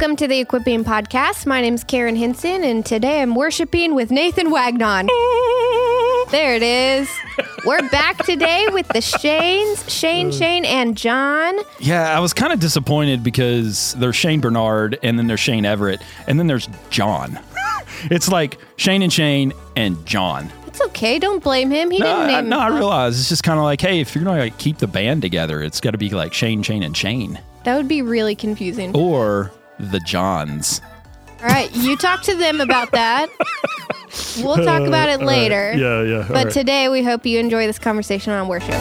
Welcome to the Equipping Podcast. My name's Karen Hinson, and today I'm worshiping with Nathan Wagnon. There it is. We're back today with the Shanes, Shane, Shane, and Jon. Yeah, I was kind of disappointed because there's Shane Barnard and then there's Shane Everett and then there's Jon. it's like Shane and Shane and Jon. It's okay. Don't blame him. He No, didn't I, name no, I realize it's just kind of like, hey, if you're gonna like keep the band together, it's got to be like Shane, Shane, and Shane, That would be really confusing. or the Johns. All right, you talk to them about that. We'll talk uh, about it later. Yeah, yeah. But right. today we hope you enjoy this conversation on worship.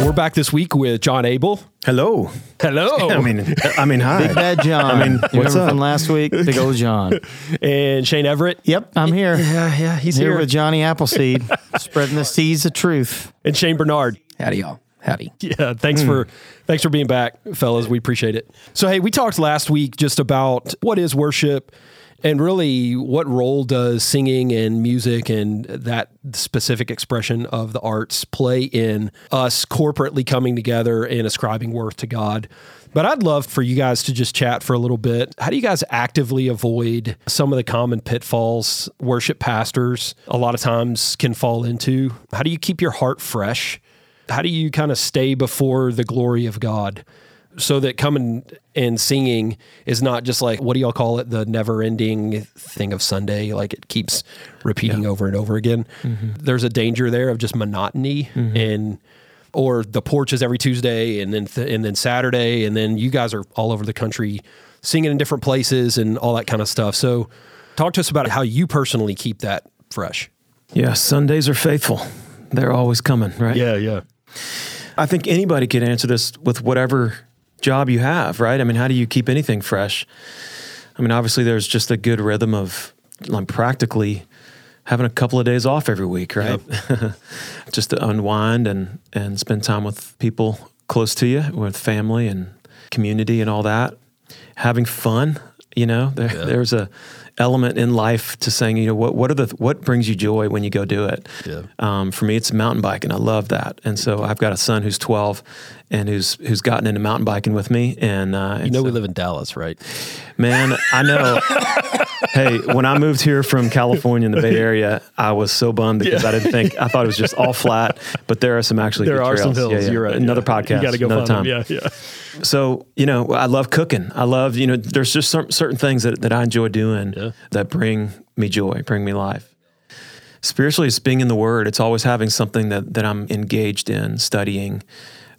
we're back this week with Jon Abel. Hello. Hello. I mean, I mean, hi. Big Bad John. I mean, what's remember up? from last week? Big old John. and Shane Everett. Yep, I'm here. Yeah, yeah, he's Here here. with Johnny Appleseed, spreading the seeds of truth. and Shane Barnard. Howdy, y'all. Howdy. Yeah, thanks for hmm. thanks for being back, fellas. We appreciate it. So, hey, we talked last week just about what is worship and really what role does singing and music and that specific expression of the arts play in us corporately coming together and ascribing worth to God. But I'd love for you guys to just chat for a little bit. How do you guys actively avoid some of the common pitfalls worship pastors a lot of times can fall into? How do you keep your heart fresh? How do you kind of stay before the glory of God? So that coming and singing is not just like what do y'all call it? The never ending thing of Sunday like it keeps repeating over and over again. Mm-hmm. There's a danger there of just monotony mm-hmm. and or the porch is every Tuesday and then th- and then Saturday and then you guys are all over the country singing in different places and all that kind of stuff. So talk to us about how you personally keep that fresh. Yeah, Sundays are faithful. They're always coming, right? Yeah yeah I think anybody could answer this with whatever job you have, right? I mean, how do you keep anything fresh? I mean, obviously, there's just a good rhythm of like practically having a couple of days off every week, right? just to unwind and and spend time with people close to you, with family and community and all that. Having fun, you know, there, there's a element in life to saying, you know, what what are the what brings you joy when you go do it? Yeah. Um, for me, it's mountain biking. I love that, and so I've got a son who's 12 and who's who's gotten into mountain biking with me. And uh, You know we live in Dallas, right? Man, I know. hey, when I moved here from California in the Bay Area, I was so bummed because I didn't think I thought it was just all flat, but there are some actually there are some trails. hills Yeah, yeah. you're right Another yeah. podcast. you got to go another time. them. yeah yeah So you know, I love cooking. I love you know. There's just certain certain things that, that I enjoy doing Yeah. that bring me joy, bring me life. Spiritually, it's being in the Word. It's always having something that that I'm engaged in studying.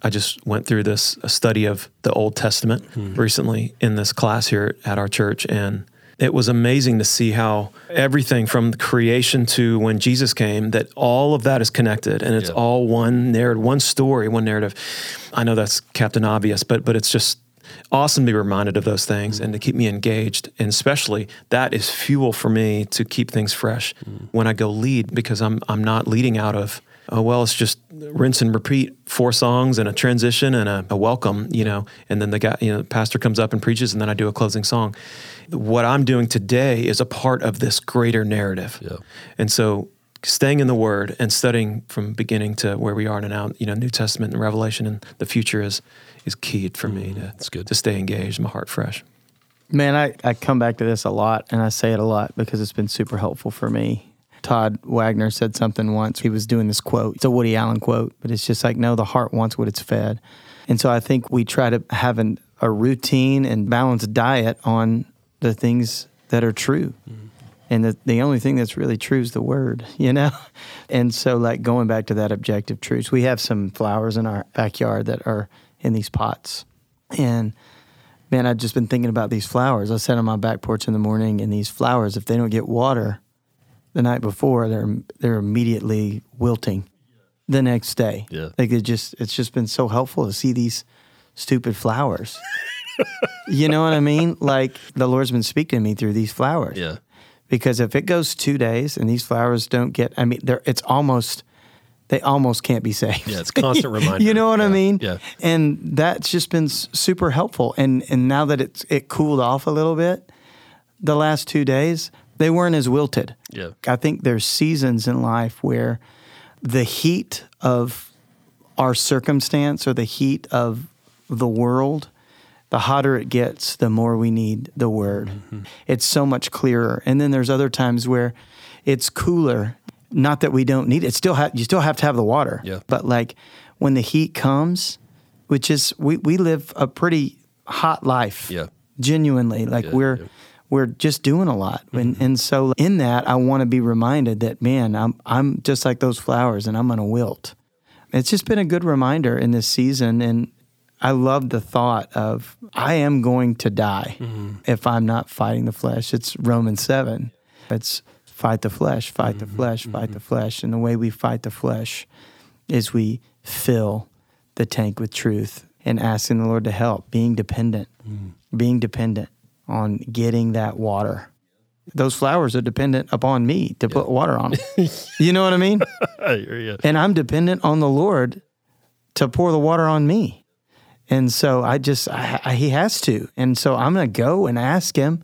I just went through this a study of the Old Testament hmm. recently in this class here at our church, and it was amazing to see how everything from creation to when Jesus came, that all of that is connected, and it's Yeah. all one narrative, one story, one narrative. I know that's Captain Obvious, but but it's just awesome to be reminded of those things and to keep me engaged. And especially that is fuel for me to keep things fresh hmm. when I go lead because I'm I'm not leading out of oh well it's just rinse and repeat four songs and a transition and a, a welcome you know and then the guy you know the pastor comes up and preaches and then I do a closing song. What I'm doing today is a part of this greater narrative. Yeah. And so staying in the word and studying from beginning to where we are now, you know, New Testament and Revelation and the future is is key for me mm, to, that's good. to stay engaged, my heart fresh. Man, I, I come back to this a lot and I say it a lot because it's been super helpful for me. Todd Wagner said something once. He was doing this quote. It's a Woody Allen quote, but it's just like, no, the heart wants what it's fed. And so I think we try to have an, a routine and balanced diet on the things that are true. Mm-hmm. And the, the only thing that's really true is the word, you know? And so, like, going back to that objective truth, we have some flowers in our backyard that are in these pots. And man, I've just been thinking about these flowers. I sat on my back porch in the morning, and these flowers, if they don't get water the night before, they're they're immediately wilting the next day. Yeah. like it just it's just been so helpful to see these stupid flowers. you know what I mean? Like the Lord's been speaking to me through these flowers. Yeah. Because if it goes two days and these flowers don't get, I mean, they're it's almost they almost can't be saved. Yeah, it's constant reminder. you know what I mean? yeah. And that's just been super helpful. And and now that it's it cooled off a little bit, the last two days they weren't as wilted. Yeah. I think there's seasons in life where the heat of our circumstance or the heat of the world the hotter it gets, the more we need the word. Mm-hmm. It's so much clearer. And then there's other times where it's cooler. Not that we don't need it. Still ha- you still have to have the water. Yeah. But like when the heat comes, which is we, we live a pretty hot life. Yeah. Genuinely. Like Yeah, we're yeah. We're just doing a lot. And mm-hmm. and so in that I want to be reminded that man, I'm I'm just like those flowers and I'm gonna wilt. It's just been a good reminder in this season and I love the thought of I am going to die mm-hmm. if I'm not fighting the flesh. It's Romans 7. It's fight the flesh, fight the mm-hmm. flesh, fight the flesh. And the way we fight the flesh is we fill the tank with truth and asking the Lord to help, being dependent, being dependent on getting that water. Those flowers are dependent upon me to put water on them. you know what I mean? I And I'm dependent on the Lord to pour the water on me. And so I just, I, I, he has to. And so I'm going to go and ask him.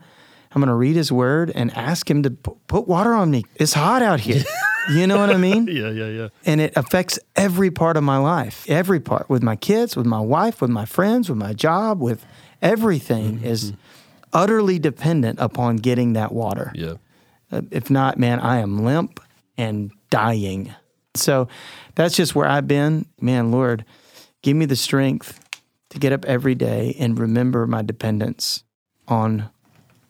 I'm going to read his word and ask him to pu- put water on me. It's hot out here. you know what I mean? Yeah, yeah, yeah. And it affects every part of my life, every part with my kids, with my wife, with my friends, with my job, with everything Mm-hmm. is utterly dependent upon getting that water. Yeah. Uh, If not, man, I am limp and dying. So that's just where I've been. Man, Lord, give me the strength to get up every day and remember my dependence on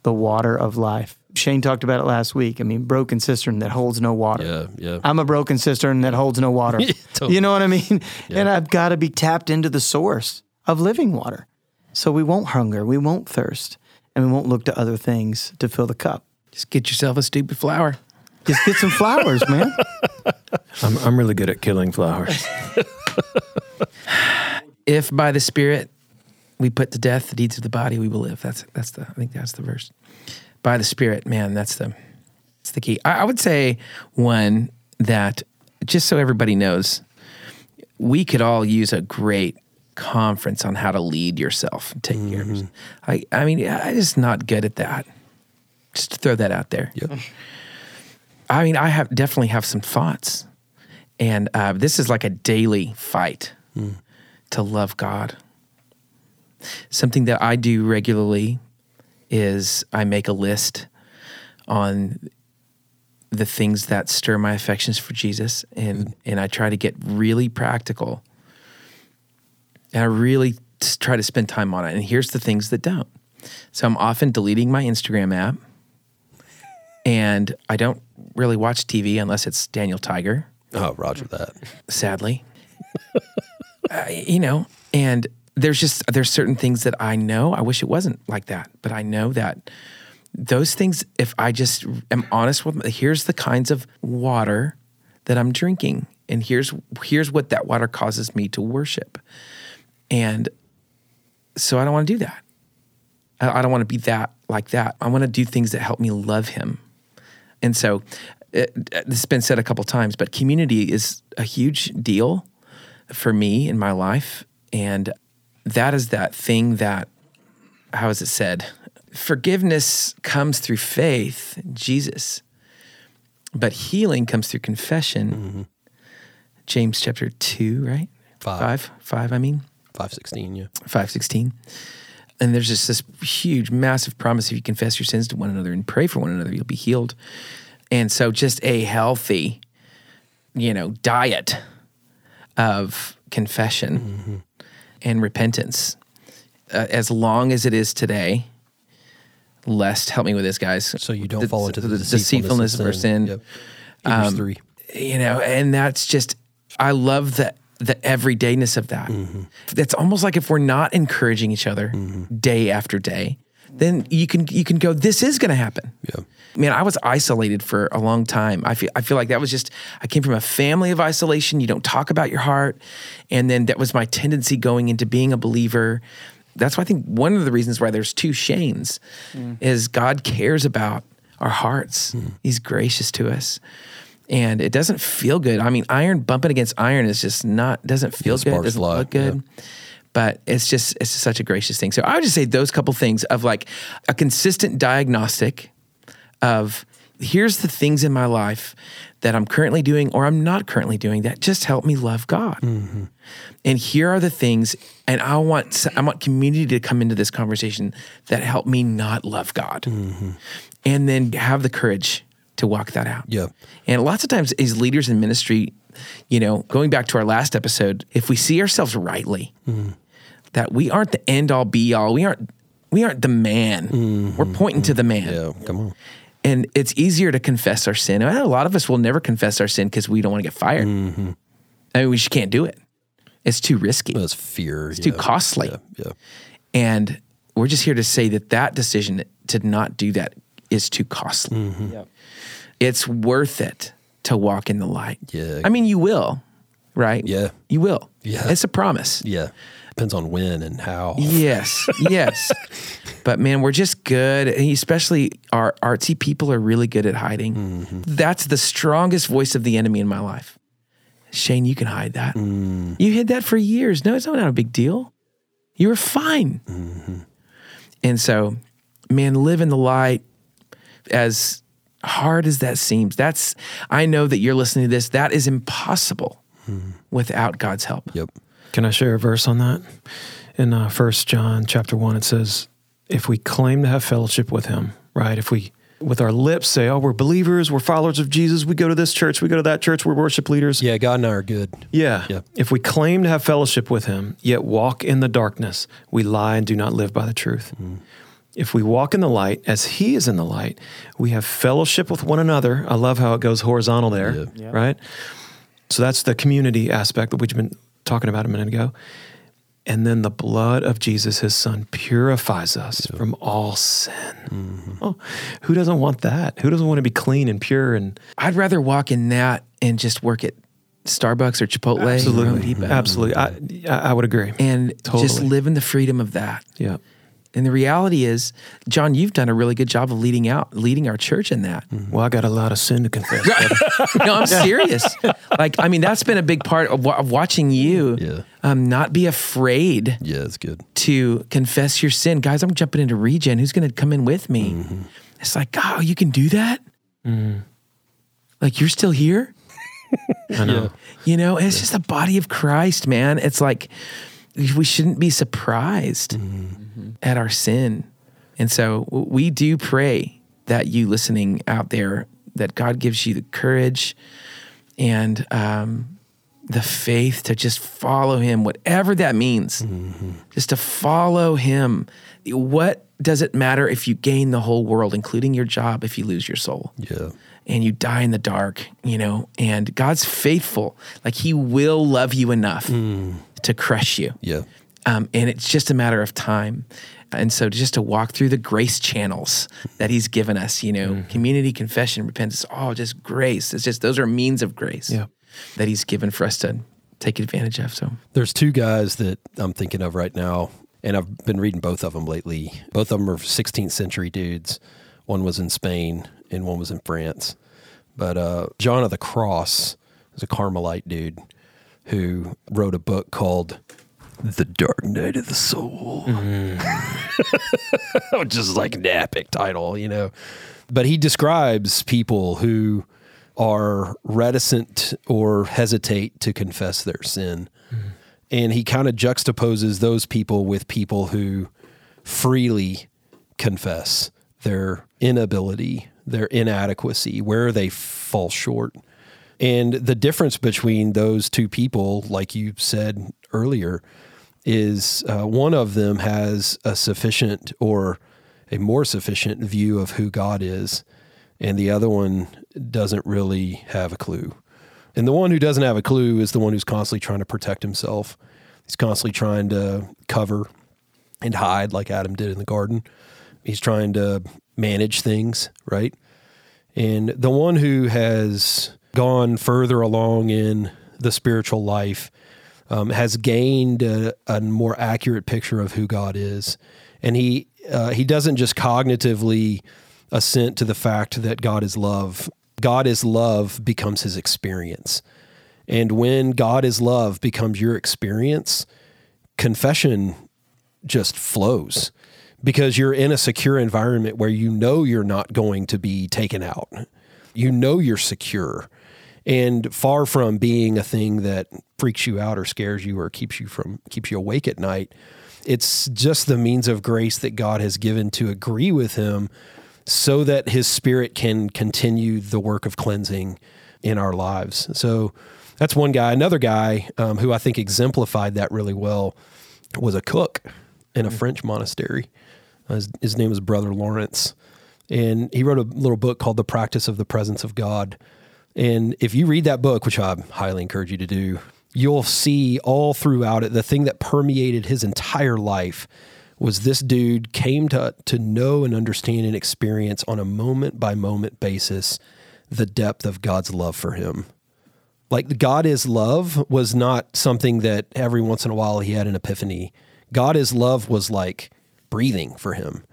the water of life. Shane talked about it last week. I mean, broken cistern that holds no water. Yeah, yeah. I'm a broken cistern that holds no water. totally. You know what I mean? And I've got to be tapped into the source of living water. So we won't hunger, we won't thirst, and we won't look to other things to fill the cup. Just get yourself a stupid flower. Just get some flowers, man. I'm, I'm really good at killing flowers. If by the Spirit we put to death the deeds of the body, we will live. That's that's the I think that's the verse. By the Spirit, man, that's the that's the key. I, I would say one that just so everybody knows, we could all use a great conference on how to lead yourself, take care of yourself. Mm-hmm. I I mean, I'm just not good at that. Just to throw that out there. Yep. I mean, I have definitely have some thoughts, and uh, this is like a daily fight mm. to love God. Something that I do regularly is I make a list on the things that stir my affections for Jesus, and mm. and I try to get really practical, and I really try to spend time on it. And here's the things that don't. So I'm often deleting my Instagram app and I don't really watch TV unless it's Daniel Tiger, Oh, Roger that. sadly. uh, you know, and there's just there's certain things that I know. I wish it wasn't like that, but I know that those things. If I just am honest with, here's the kinds of water that I'm drinking, and here's here's what that water causes me to worship, and so I don't want to do that. I, don't want to be that like that. I want to do things that help me love Him. And so, it, this has been said a couple times, but community is a huge deal for me in my life. And that is that thing that, how is it said? Forgiveness comes through faith, Jesus, but healing comes through confession. Mm-hmm. James chapter 2, right? Five. Five, five I mean. 516, yeah. 516. And there's just this huge, massive promise if you confess your sins to one another and pray for one another, you'll be healed. And so, just a healthy, you know, diet of confession and repentance, uh, as long as it is today. Lest help me with this, guys. So you don't fall into the, deceitfulness of sin Yep. Hebrews 3. you know and that's just i love the the everydayness of that. Mm-hmm. It's almost like if we're not encouraging each other mm-hmm. day after day then you can you can go this is going to happen. Yeah. man i was isolated for a long time. I feel i feel like that was just i came from a family of isolation. You don't talk about your heart. And then that was my tendency going into being a believer. That's why i think one of the reasons why there's two shanes mm. is god cares about our hearts. Mm. He's gracious to us and it doesn't feel good. I mean, iron bumping against iron is just not doesn't feel good. sparks Doesn't fly, look good. But it's just it's such a gracious thing. So I would just say those couple things of like a consistent diagnostic of here's the things in my life that I'm currently doing or I'm not currently doing that just help me love God. And here are the things, and I want I want community to come into this conversation that help me not love God, and then have the courage to walk that out. Yeah. And lots of times, as leaders in ministry, you know, going back to our last episode, if we see ourselves rightly, that we aren't the end all be all, we aren't we aren't the man. We're pointing to the man. Yeah, come on. And it's easier to confess our sin. And a lot of us will never confess our sin because we don't want to get fired. Mm-hmm. I mean, we just can't do it. It's too risky. That's fear. It's too costly. Yeah, yeah. And we're just here to say that that decision to not do that is too costly. Mm-hmm. It's worth it to walk in the light. Yeah. I mean, you will, right? Yeah. You will. Yeah. It's a promise. Yeah. Depends on when and how. Yes, yes. but man, we're just good. and Especially our artsy people are really good at hiding. Mm-hmm. That's the strongest voice of the enemy in my life. Shane, you can hide that. Mm. You hid that for years. No, it's not a big deal. You were fine. Mm-hmm. And so, man, live in the light as hard as that seems. That's, I know that you're listening to this. That is impossible without God's help. Yep. Can I share a verse on that? In uh, 1 John chapter 1, it says, If we claim to have fellowship with him, right? If we, with our lips, say, Oh, we're believers, we're followers of Jesus, we go to this church, we go to that church, we're worship leaders. Yeah, God and I are good. Yeah. Yeah. If we claim to have fellowship with him, yet walk in the darkness, we lie and do not live by the truth. If we walk in the light as he is in the light, we have fellowship with one another. I love how it goes horizontal there, right? So that's the community aspect that we've been talking about a minute ago. And then the blood of Jesus, his son, purifies us from all sin. Mm-hmm. Oh, who doesn't want that? Who doesn't want to be clean and pure and I'd rather walk in that and just work at Starbucks or Chipotle. or Home absolutely, absolutely. I, I I would agree. And just Totally. live in the freedom of that. yeah. And the reality is, Jon, you've done a really good job of leading out, leading our church in that. Well, I got a lot of sin to confess. no, I'm serious. Like, I mean, that's been a big part of, wa- of watching you Yeah. um, not be afraid Yeah, it's good. to confess your sin. Guys, I'm jumping into regen. Who's going to come in with me? Mm-hmm. It's like, oh, you can do that? Like, you're still here? I know. You know, and it's just the body of Christ, man. It's like we shouldn't be surprised at our sin. And so we do pray that you listening out there, that God gives you the courage and um, the faith to just follow Him, whatever that means, just to follow Him. What does it matter if you gain the whole world, including your job, if you lose your soul? Yeah. and you die in the dark, you know, and God's faithful. Like he will love you enough to crush you. Yeah. Um, and it's just a matter of time. And so just to walk through the grace channels that he's given us, you know, community, confession, repentance, all just grace. It's just, those are means of grace Yeah. that he's given for us to take advantage of. So There's two guys that I'm thinking of right now, and I've been reading both of them lately. Both of them are 16th century dudes. One was in Spain and one was in France. But uh, John of the Cross is a Carmelite dude who wrote a book called The Dark Night of the Soul. Mm-hmm. Which is like an epic title, you know. But he describes people who are reticent or hesitate to confess their sin. Mm-hmm. And he kind of juxtaposes those people with people who freely confess their inability, their inadequacy, where they fall short. And the difference between those two people, like you said earlier, is uh, one of them has a sufficient or a more sufficient view of who God is, and the other one doesn't really have a clue. And the one who doesn't have a clue is the one who's constantly trying to protect himself. He's constantly trying to cover and hide, like Adam did in the garden. He's trying to manage things, right? And the one who has gone further along in the spiritual life um, has gained a, a more accurate picture of who God is, and he uh, he doesn't just cognitively assent to the fact that God is love. God is love becomes his experience, and when God is love becomes your experience, confession just flows because you're in a secure environment where you know you're not going to be taken out. You know you're secure. And far from being a thing that freaks you out or scares you or keeps you from keeps you awake at night, it's just the means of grace that God has given to agree with him so that his spirit can continue the work of cleansing in our lives. So that's one guy. Another guy um, who I think exemplified that really well was a cook in a French monastery. Uh, his, his name was Brother Lawrence. And he wrote a little book called The Practice of the Presence of God. And if you read that book, which I highly encourage you to do, you'll see all throughout it the thing that permeated his entire life was this dude came to to know and understand and experience on a moment by moment basis the depth of God's love for him. Like God is love was not something that every once in a while he had an epiphany. God is love was like breathing for him.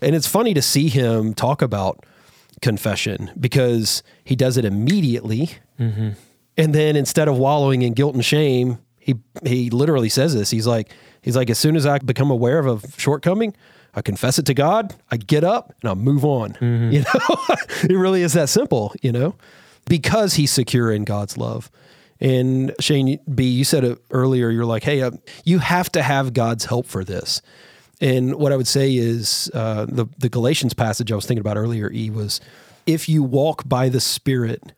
And it's funny to see him talk about confession because he does it immediately. And then instead of wallowing in guilt and shame, he he literally says this. He's like he's like as soon as I become aware of a shortcoming, I confess it to God, I get up and I move on. You know, it really is that simple, you know, because he's secure in God's love. And Shane B, you said it earlier. You're like, hey, uh, you have to have God's help for this. And what I would say is uh, the the Galatians passage I was thinking about earlier. E was, if you walk by the Spirit,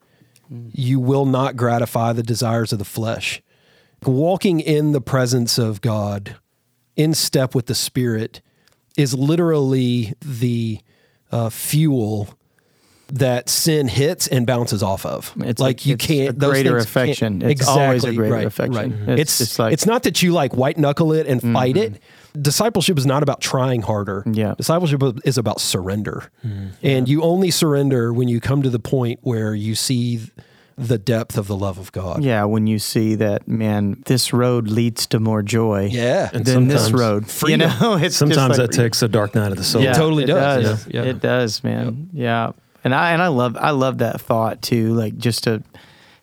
you will not gratify the desires of the flesh. Walking in the presence of God, in step with the Spirit, is literally the uh, fuel that sin hits and bounces off of. It's like a- you it's can't a greater things can't- affection. It's always a greater right, affection. Right. Mhm. It's It's just like- it's not that you like white knuckle it and fight it. Discipleship is not about trying harder. Yeah. Discipleship is about surrender. Mm. And you only surrender when you come to the point where you see the depth of the love of God. Yeah, when you see that, man, this road leads to more joy. Yeah. And than this road. freedom. You know, it's just Sometimes like- that takes a dark night of the soul. Yeah. totally it does. Yeah, yeah. It does, man. Yeah. And I and I love I love that thought too. Like just to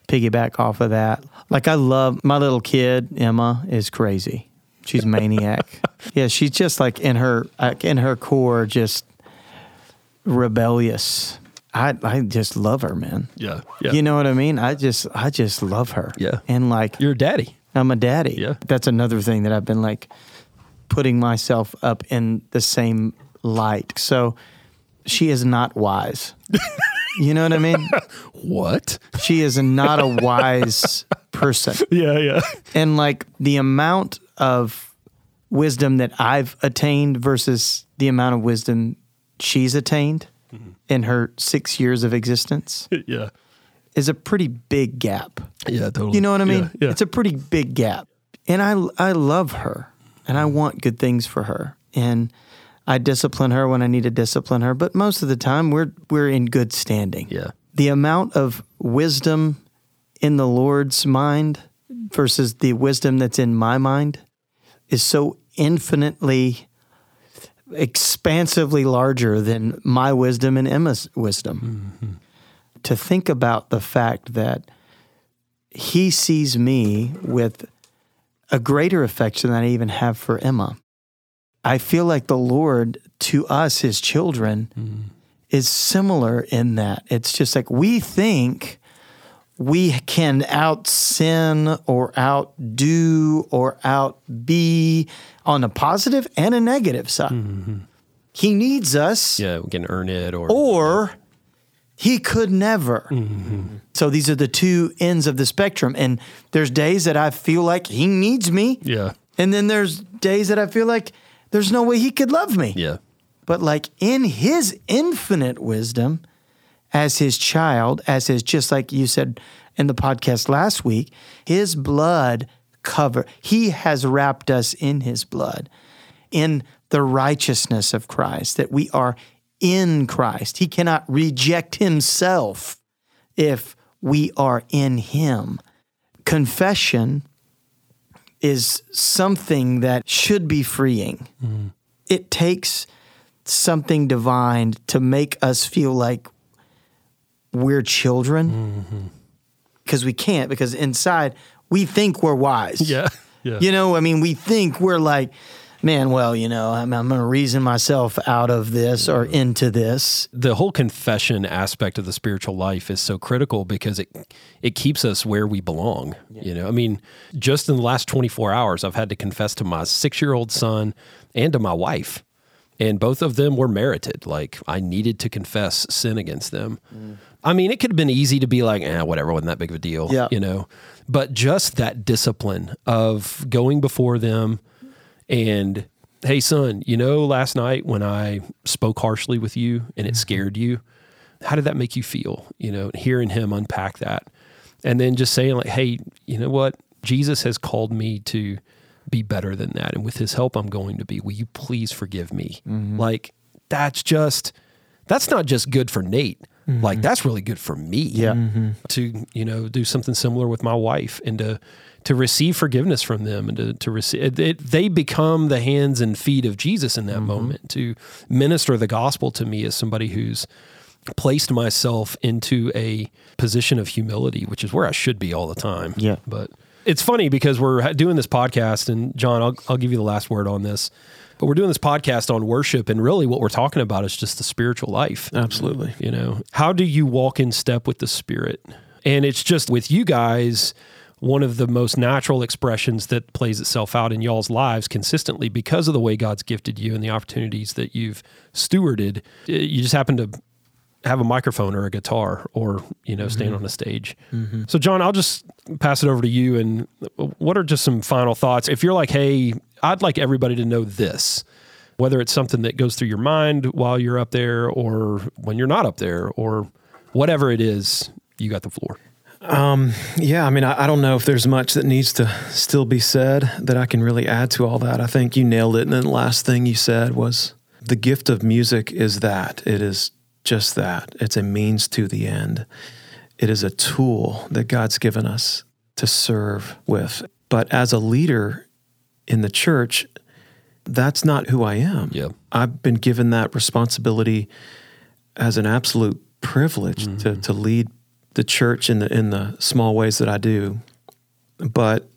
piggyback off of that. Like I love my little kid Emma is crazy. She's maniac. yeah, she's just like in her like in her core just rebellious. I I just love her, man. Yeah. Yeah. You know what I mean? I just I just love her. Yeah. And like You're a daddy. I'm a daddy. Yeah. That's another thing that I've been like putting myself up in the same light. So she is not wise. you know what I mean? What? She is not a wise person. Yeah, yeah. And like the amount of wisdom that I've attained versus the amount of wisdom she's attained mm-hmm. in her six years of existence Yeah. is a pretty big gap. Yeah, totally. You know what I mean? Yeah. yeah. It's a pretty big gap. And I I love her and I mm-hmm. want good things for her. And I discipline her when I need to discipline her, but most of the time we're we're in good standing. Yeah. The amount of wisdom in the Lord's mind versus the wisdom that's in my mind is so infinitely expansively larger than my wisdom and Emma's wisdom. Mm-hmm. To think about the fact that he sees me with a greater affection than I even have for Emma. I feel like the Lord to us, his children, mm-hmm. is similar in that it's just like we think we can out sin or outdo or out be on a positive and a negative side. Mm-hmm. He needs us Yeah, we can earn it or or he could never. Mm-hmm. So these are the two ends of the spectrum. And there's days that I feel like he needs me. Yeah. And then there's days that I feel like there's no way he could love me. Yeah. But like in his infinite wisdom, as his child, as his, just like you said in the podcast last week, his blood cover, he has wrapped us in his blood, in the righteousness of Christ, that we are in Christ. He cannot reject himself if we are in him. Confession is something that should be freeing. Mm-hmm. It takes something divine to make us feel like we're children mm-hmm. because we can't, because inside we think we're wise. Yeah. Yeah. You know, I mean, we think we're like, Man, well, you know, I'm, I'm going to reason myself out of this or into this. the whole confession aspect of the spiritual life is so critical because it it keeps us where we belong. You know, I mean, just in the last 24 hours, I've had to confess to my six year old son and to my wife, and both of them were merited. Like I needed to confess sin against them. I mean, it could have been easy to be like, eh, whatever, wasn't that big of a deal. Yeah. you know, but just that discipline of going before them and hey son you know last night when i spoke harshly with you and it mm-hmm. scared you how did that make you feel? You know hearing him unpack that and then just saying like hey you know what? Jesus has called me to be better than that. And with his help i'm going to be. Will you please forgive me? Mm-hmm. Like that's just that's not just good for nate Mm-hmm. like that's really good for me Yeah. Mm-hmm. to you know do something similar with my wife and to to receive forgiveness from them and to, to receive it, it- they become the hands and feet of Jesus in that mm-hmm. moment to minister the gospel to me as somebody who's placed myself into a position of humility which is where I should be all the time. Yeah. but it's funny because we're doing this podcast and Jon I'll, I'll give you the last word on this but we're doing this podcast on worship and really what we're talking about is just the spiritual life. Absolutely. you know how do you walk in step with the spirit? And it's just with you guys one of the most natural expressions that plays itself out in y'all's lives consistently because of the way god's gifted you and the opportunities that you've stewarded. Uh, you just happen to have a microphone or a guitar or you know stand on a stage. So jon i'll just pass it over to you and what are just some final thoughts? If you're like hey i'd like everybody to know this whether it's something that goes through your mind while you're up there or when you're not up there or whatever it is you got the floor um, Yeah, I mean, I, I don't know if there's much that needs to still be said that I can really add to all that. I think you nailed it. And then the last thing you said was the gift of music is that it is just that it's a means to the end. It is a tool that God's given us to serve with. But as a leader in the church, that's not who I am. Yeah. I've been given that responsibility as an absolute privilege to, mm-hmm. to lead the church in the in the small ways that I do. But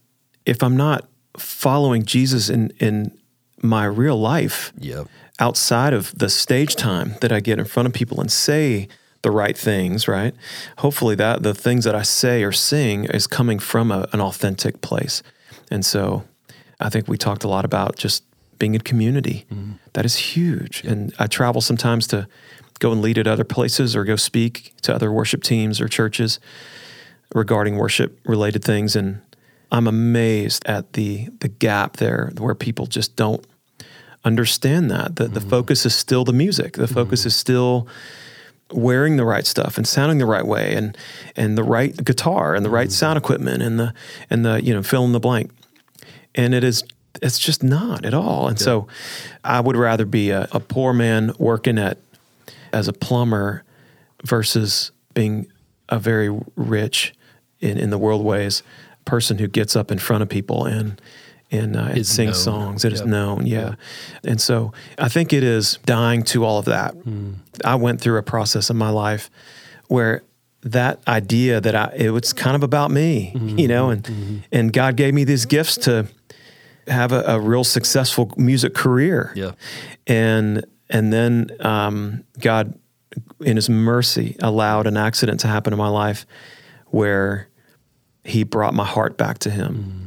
if I'm not following Jesus in in my real life, yeah outside of the stage time that I get in front of people and say the right things, right? Hopefully that the things that I say or sing is coming from a, an authentic place. And so I think we talked a lot about just being in community. Mm-hmm. That is huge. And I travel sometimes to go and lead at other places or go speak to other worship teams or churches regarding worship related things and I'm amazed at the the gap there where people just don't understand that. The, the mm-hmm. focus is still the music. The focus mm-hmm. is still wearing the right stuff and sounding the right way and and the right guitar and the right sound equipment and the and the you know fill in the blank. And it is it's just not at all. And so I would rather be a, a poor man working at as a plumber versus being a very rich in, in the world ways person who gets up in front of people and and, uh, and sings known. songs. It is Yep. known, yeah. And so I think it is dying to all of that. Hmm. I went through a process in my life where that idea that I it was kind of about me, Mm-hmm. you know, and and God gave me these gifts to have a, a real successful music career Yeah. and and then um, God, in His mercy, allowed an accident to happen in my life where He brought my heart back to Him,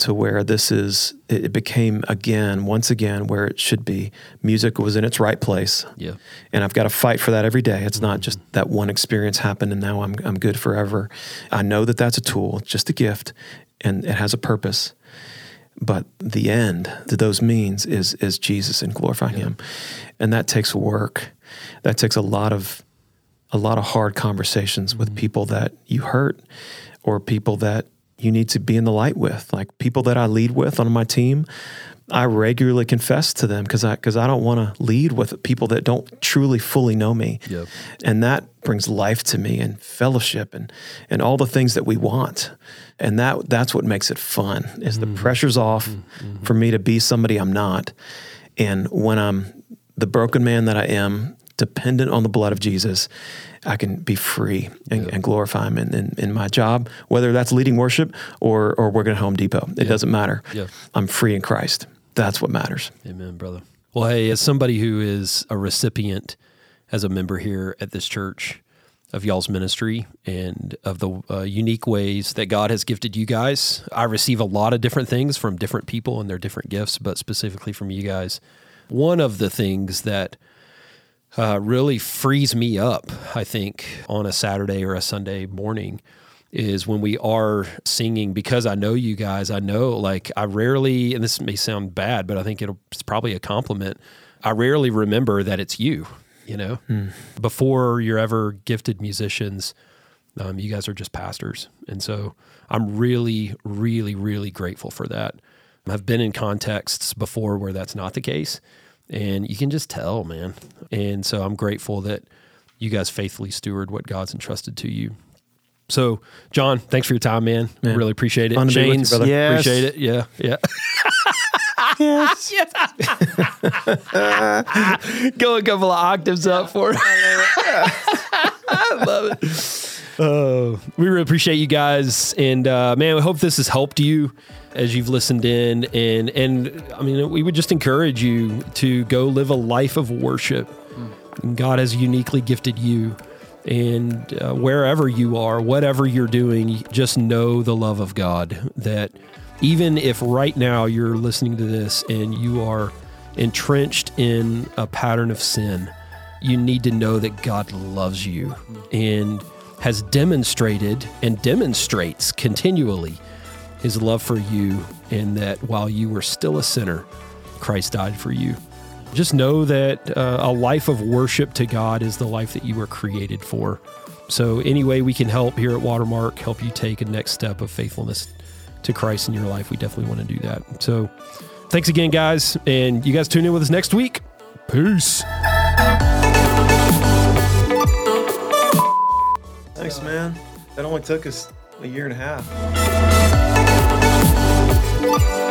to where this is. It became again, once again, where it should be. Music was in its right place. Yeah. and I've got to fight for that every day. It's not just that one experience happened and now I'm I'm good forever. I know that that's a tool, it's just a gift, and it has a purpose but the end to those means is is Jesus and glorifying Him, and that takes work. That takes a lot of a lot of hard conversations with mm-hmm. people that you hurt, or people that you need to be in the light with, like people that I lead with on my team. I regularly confess to them because I because I don't want to lead with people that don't truly fully know me, Yep. and that brings life to me and fellowship and and all the things that we want, and that that's what makes it fun. Is the mm. pressure's off mm, mm-hmm. for me to be somebody I'm not, and when I'm the broken man that I am, dependent on the blood of Jesus, I can be free and, and glorify Him in, in, in my job, whether that's leading worship or or working at Home Depot. It doesn't matter. Yeah. I'm free in Christ. That's what matters. Amen, brother. Well, hey, as somebody who is a recipient as a member here at this church of y'all's ministry and of the uh, unique ways that God has gifted you guys, I receive a lot of different things from different people and their different gifts, but specifically from you guys. One of the things that uh, really frees me up, I think, on a Saturday or a Sunday morning is when we are singing because I know you guys. I know, like, I rarely, and this may sound bad, but I think it'll, it's probably a compliment. I rarely remember that it's you, you know? Before you're ever gifted musicians, um, you guys are just pastors. And so I'm really, really, really grateful for that. I've been in contexts before where that's not the case. And you can just tell, man. And so I'm grateful that you guys faithfully steward what God's entrusted to you. So, Jon, thanks for your time, man. Man. Really appreciate it. Fun to you, brother. Yes. appreciate it. Yeah, yeah. yes. yes. Go a couple of octaves up for it. I love it. Oh, we really appreciate you guys, and uh, man, we hope this has helped you as you've listened in. And and I mean, we would just encourage you to go live a life of worship. God has uniquely gifted you, and uh, wherever you are, whatever you're doing, just know the love of God. That even if right now you're listening to this and you are entrenched in a pattern of sin, you need to know that God loves you and has demonstrated and demonstrates continually his love for you, and that while you were still a sinner, Christ died for you. Just know that uh, a life of worship to God is the life that you were created for. So, any way we can help here at Watermark, help you take a next step of faithfulness to Christ in your life, we definitely want to do that. So, thanks again, guys. And you guys tune in with us next week. Peace. Thanks, man. That only took us a year and a half you.